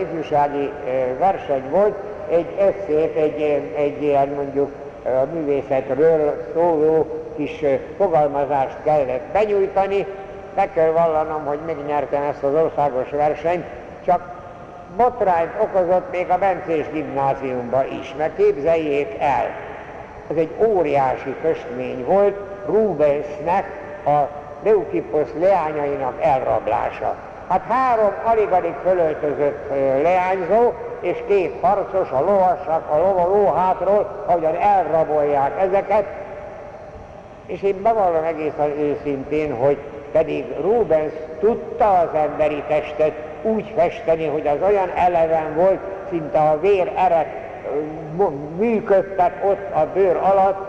ifjúsági verseny volt, egy eszét, egy, egy ilyen mondjuk a művészetről szóló kis fogalmazást kellett benyújtani. Be kell vallanom, hogy megnyertem ezt az országos versenyt, csak botrányt okozott még a Bencés gimnáziumban is, mert képzeljék el, ez egy óriási kösmény volt Rubensnek a Leukippos leányainak elrablása. Hát három alig-alig fölöltözött leányzó, és két harcos, a lovasak, a lova lóhátról, ahogyan elrabolják ezeket, és én bevallom egészen őszintén, hogy pedig Rubens tudta az emberi testet úgy festeni, hogy az olyan eleven volt, szinte a vér erek működtek ott a bőr alatt,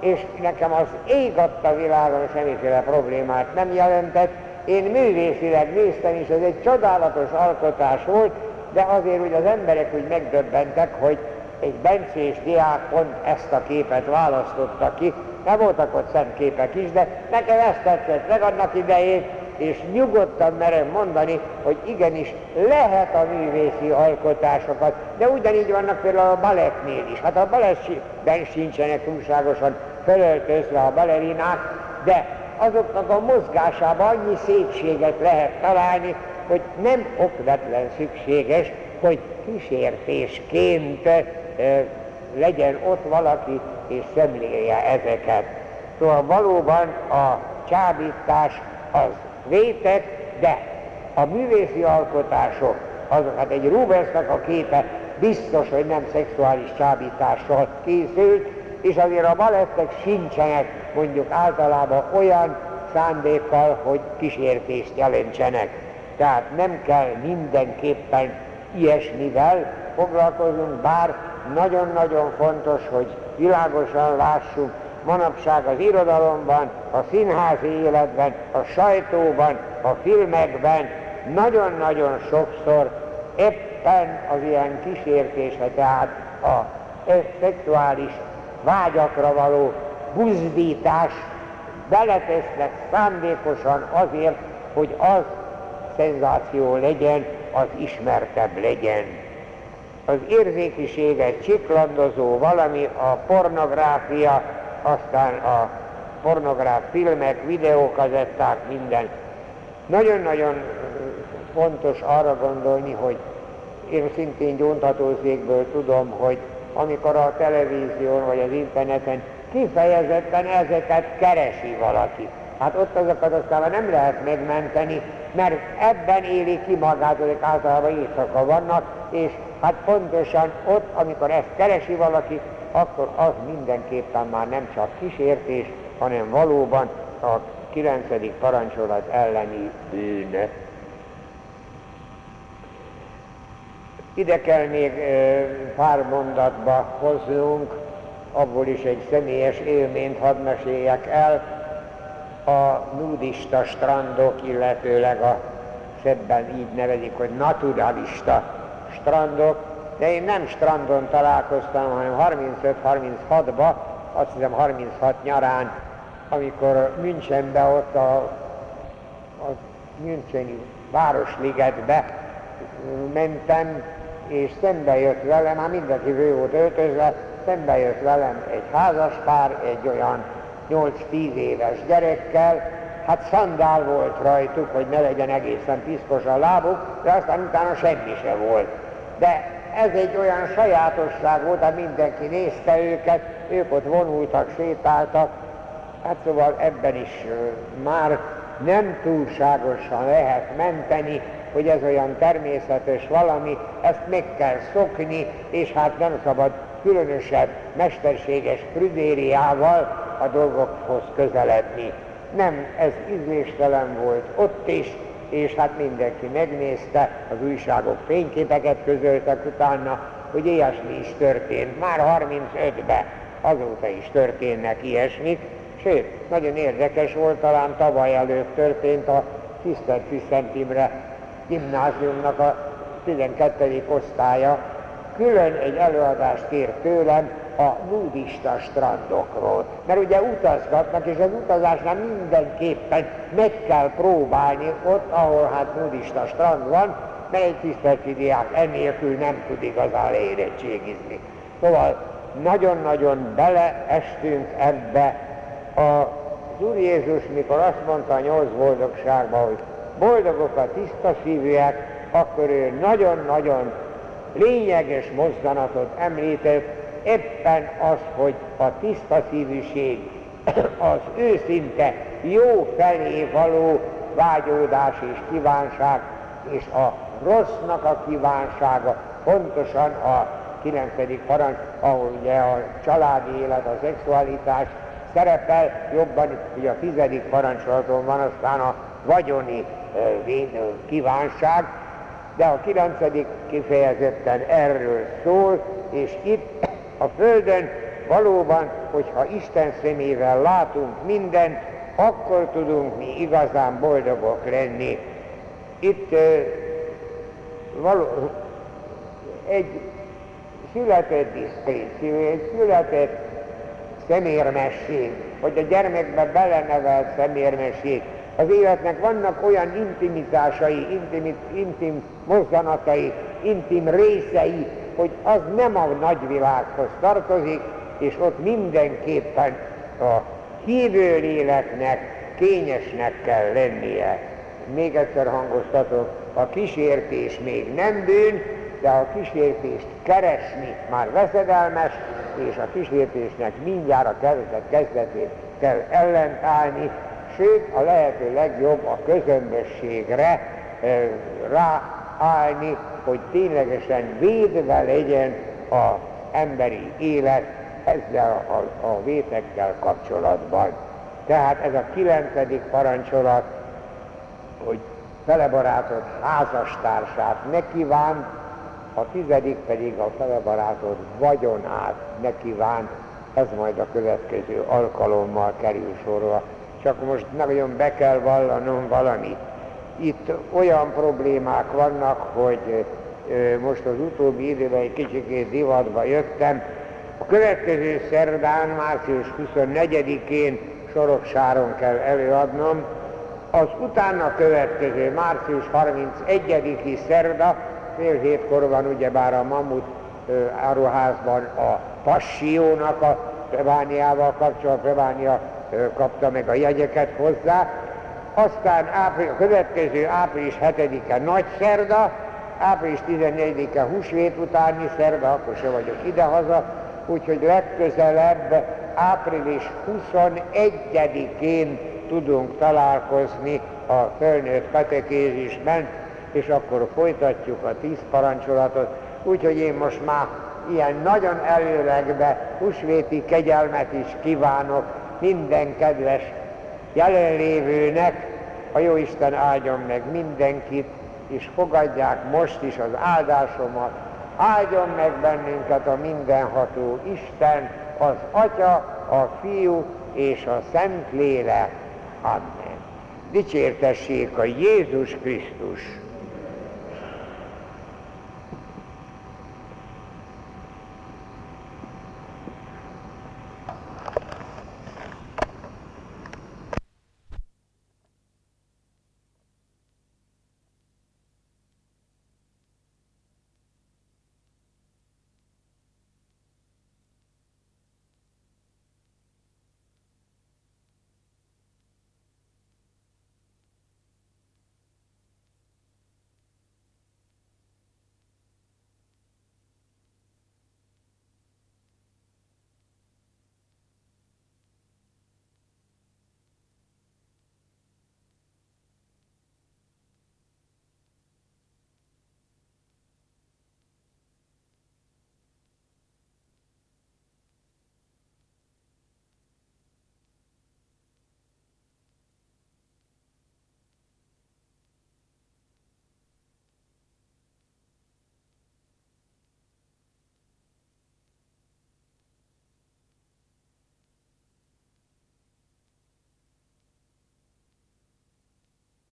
és nekem az ég adta világon semmiféle problémát nem jelentett. Én művészileg néztem, és ez egy csodálatos alkotás volt, de azért úgy az emberek úgy megdöbbentek, hogy egy bencés diák pont ezt a képet választotta ki, nem voltak ott szent képek is, de nekem ezt tetszett meg annak idején, és nyugodtan merem mondani, hogy igenis lehet a művészi alkotásokat, de ugyanígy vannak például a balettnél is. Hát a balettben sincsenek túlságosan felöltözve a balerinák, de azoknak a mozgásában annyi szépséget lehet találni, hogy nem okvetlen szükséges, hogy kísértésként e, legyen ott valaki és szemlélje ezeket. Szóval valóban a csábítás az vétek, de a művészi alkotások, azok, hát egy Rubensnek a képe biztos, hogy nem szexuális csábítással készült, és azért a balettek sincsenek mondjuk általában olyan szándékkal, hogy kísértést jelentsenek. Tehát nem kell mindenképpen ilyesmivel foglalkozunk, bár nagyon-nagyon fontos, hogy világosan lássuk, manapság az irodalomban, a színházi életben, a sajtóban, a filmekben nagyon-nagyon sokszor éppen az ilyen kísértése, tehát a szexuális vágyakra való buzdítás beletesznek szándékosan azért, hogy az szenzáció legyen, az ismertebb legyen. Az érzékiséget csiklandozó valami a pornográfia, aztán a pornográf filmek, videókazetták, minden. Nagyon-nagyon fontos arra gondolni, hogy én szintén gyóntatózékből tudom, hogy amikor a televízión vagy az interneten kifejezetten ezeket keresi valaki. Hát ott azokat aztán nem lehet megmenteni, mert ebben éli ki magát, hogy általában éjszaka vannak, és hát pontosan ott, amikor ezt keresi valaki, akkor az mindenképpen már nem csak kísértés, hanem valóban a 9. parancsolat elleni bűn. Ide kell még pár mondatba hoznunk, abból is egy személyes élményt hadd meséljek el, a nudista strandok, illetőleg a szebben így nevezik, hogy naturalista strandok, de én nem strandon találkoztam, hanem 35-36-ba, azt hiszem 36 nyarán, amikor Münchenbe ott a, a Müncheni Városligetbe mentem, és szembe jött velem, már mindenki fő volt öltözve, szembe jött velem egy házaspár, egy olyan 8-10 éves gyerekkel, hát szandál volt rajtuk, hogy ne legyen egészen piszkos a lábuk, de aztán utána semmi se volt. De ez egy olyan sajátosság volt, hogy mindenki nézte őket, ők ott vonultak, sétáltak, hát szóval ebben is már nem túlságosan lehet menteni, hogy ez olyan természetes valami, ezt meg kell szokni, és hát nem szabad különösebb mesterséges prüdériával a dolgokhoz közeledni. Nem, ez ízléstelen volt ott is, és hát mindenki megnézte, az újságok fényképeket közöltek utána, hogy ilyesmi is történt. Már 35-ben azóta is történnek ilyesmik, sőt, nagyon érdekes volt, talán tavaly előtt történt a Tisztelt Szent Imre gimnáziumnak a 12. osztálya, külön egy előadást kér tőlem a nudista strandokról. Mert ugye utazgatnak, és az utazásnál mindenképpen meg kell próbálni ott, ahol hát nudista strand van, mert egy tiszteleti diák ennélkül nem tud igazán érettségizni. Szóval nagyon-nagyon beleestünk ebbe. Az Úr Jézus, mikor azt mondta a nyolc boldogságban, hogy boldogok a tiszta szívűek, akkor ő nagyon-nagyon lényeges mozdanatot említett, éppen az, hogy a tiszta szívűség, az őszinte jó felé való vágyódás és kívánság, és a rossznak a kívánsága, pontosan a kilencedik parancs, ahol ugye a családi élet, a szexualitás szerepel, jobban ugye a tizedik parancsolaton van aztán a vagyoni kívánság, de a kilencedik kifejezetten erről szól, és itt a Földön valóban, hogyha Isten szemével látunk mindent, akkor tudunk mi igazán boldogok lenni. Itt való, egy született diszkréció, egy született szemérmesség, hogy a gyermekbe belenevelt szemérmesség. Az életnek vannak olyan intimitásai, intim, intim mozzanatai, intim részei, hogy az nem a nagyvilághoz tartozik, és ott mindenképpen a hívő léleknek kényesnek kell lennie. Még egyszer hangoztatok, a kísértés még nem bűn, de a kísértést keresni már veszedelmes, és a kísértésnek mindjárt a kezdet kezdetét kell ellentállni, sőt a lehető legjobb a közömbösségre ráállni, hogy ténylegesen védve legyen az emberi élet ezzel a, a vétekkel kapcsolatban. Tehát ez a kilencedik parancsolat, hogy felebarátod házastársát ne kívánt, a tizedik pedig a felebarátod vagyonát ne kívánt, ez majd a következő alkalommal kerül sorra. Csak most nagyon be kell vallanom valamit. Itt olyan problémák vannak, hogy most az utóbbi időben egy kicsikét divatba jöttem. A következő szerdán, március 24-én Soroksáron kell előadnom, az utána következő március 31-i szerda, fél hétkor van ugyebár a Mamut áruházban a Passió-nak a plebániával kapcsolatban, plebánia kapta meg a jegyeket hozzá, aztán április, a következő április 7-e nagy szerda, április 14-e húsvét utáni szerda, akkor se vagyok idehaza, úgyhogy legközelebb április 21-én tudunk találkozni a fölnőtt katekézisben, és akkor folytatjuk a tíz parancsolatot. Úgyhogy én most már ilyen nagyon előlegbe húsvéti kegyelmet is kívánok minden kedves jelenlévőnek, a Jóisten áldjon meg mindenkit, és fogadják most is az áldásomat. Áldjon meg bennünket a mindenható Isten, az Atya, a Fiú és a Szentlélek. Amen. Dicsértessék a Jézus Krisztus!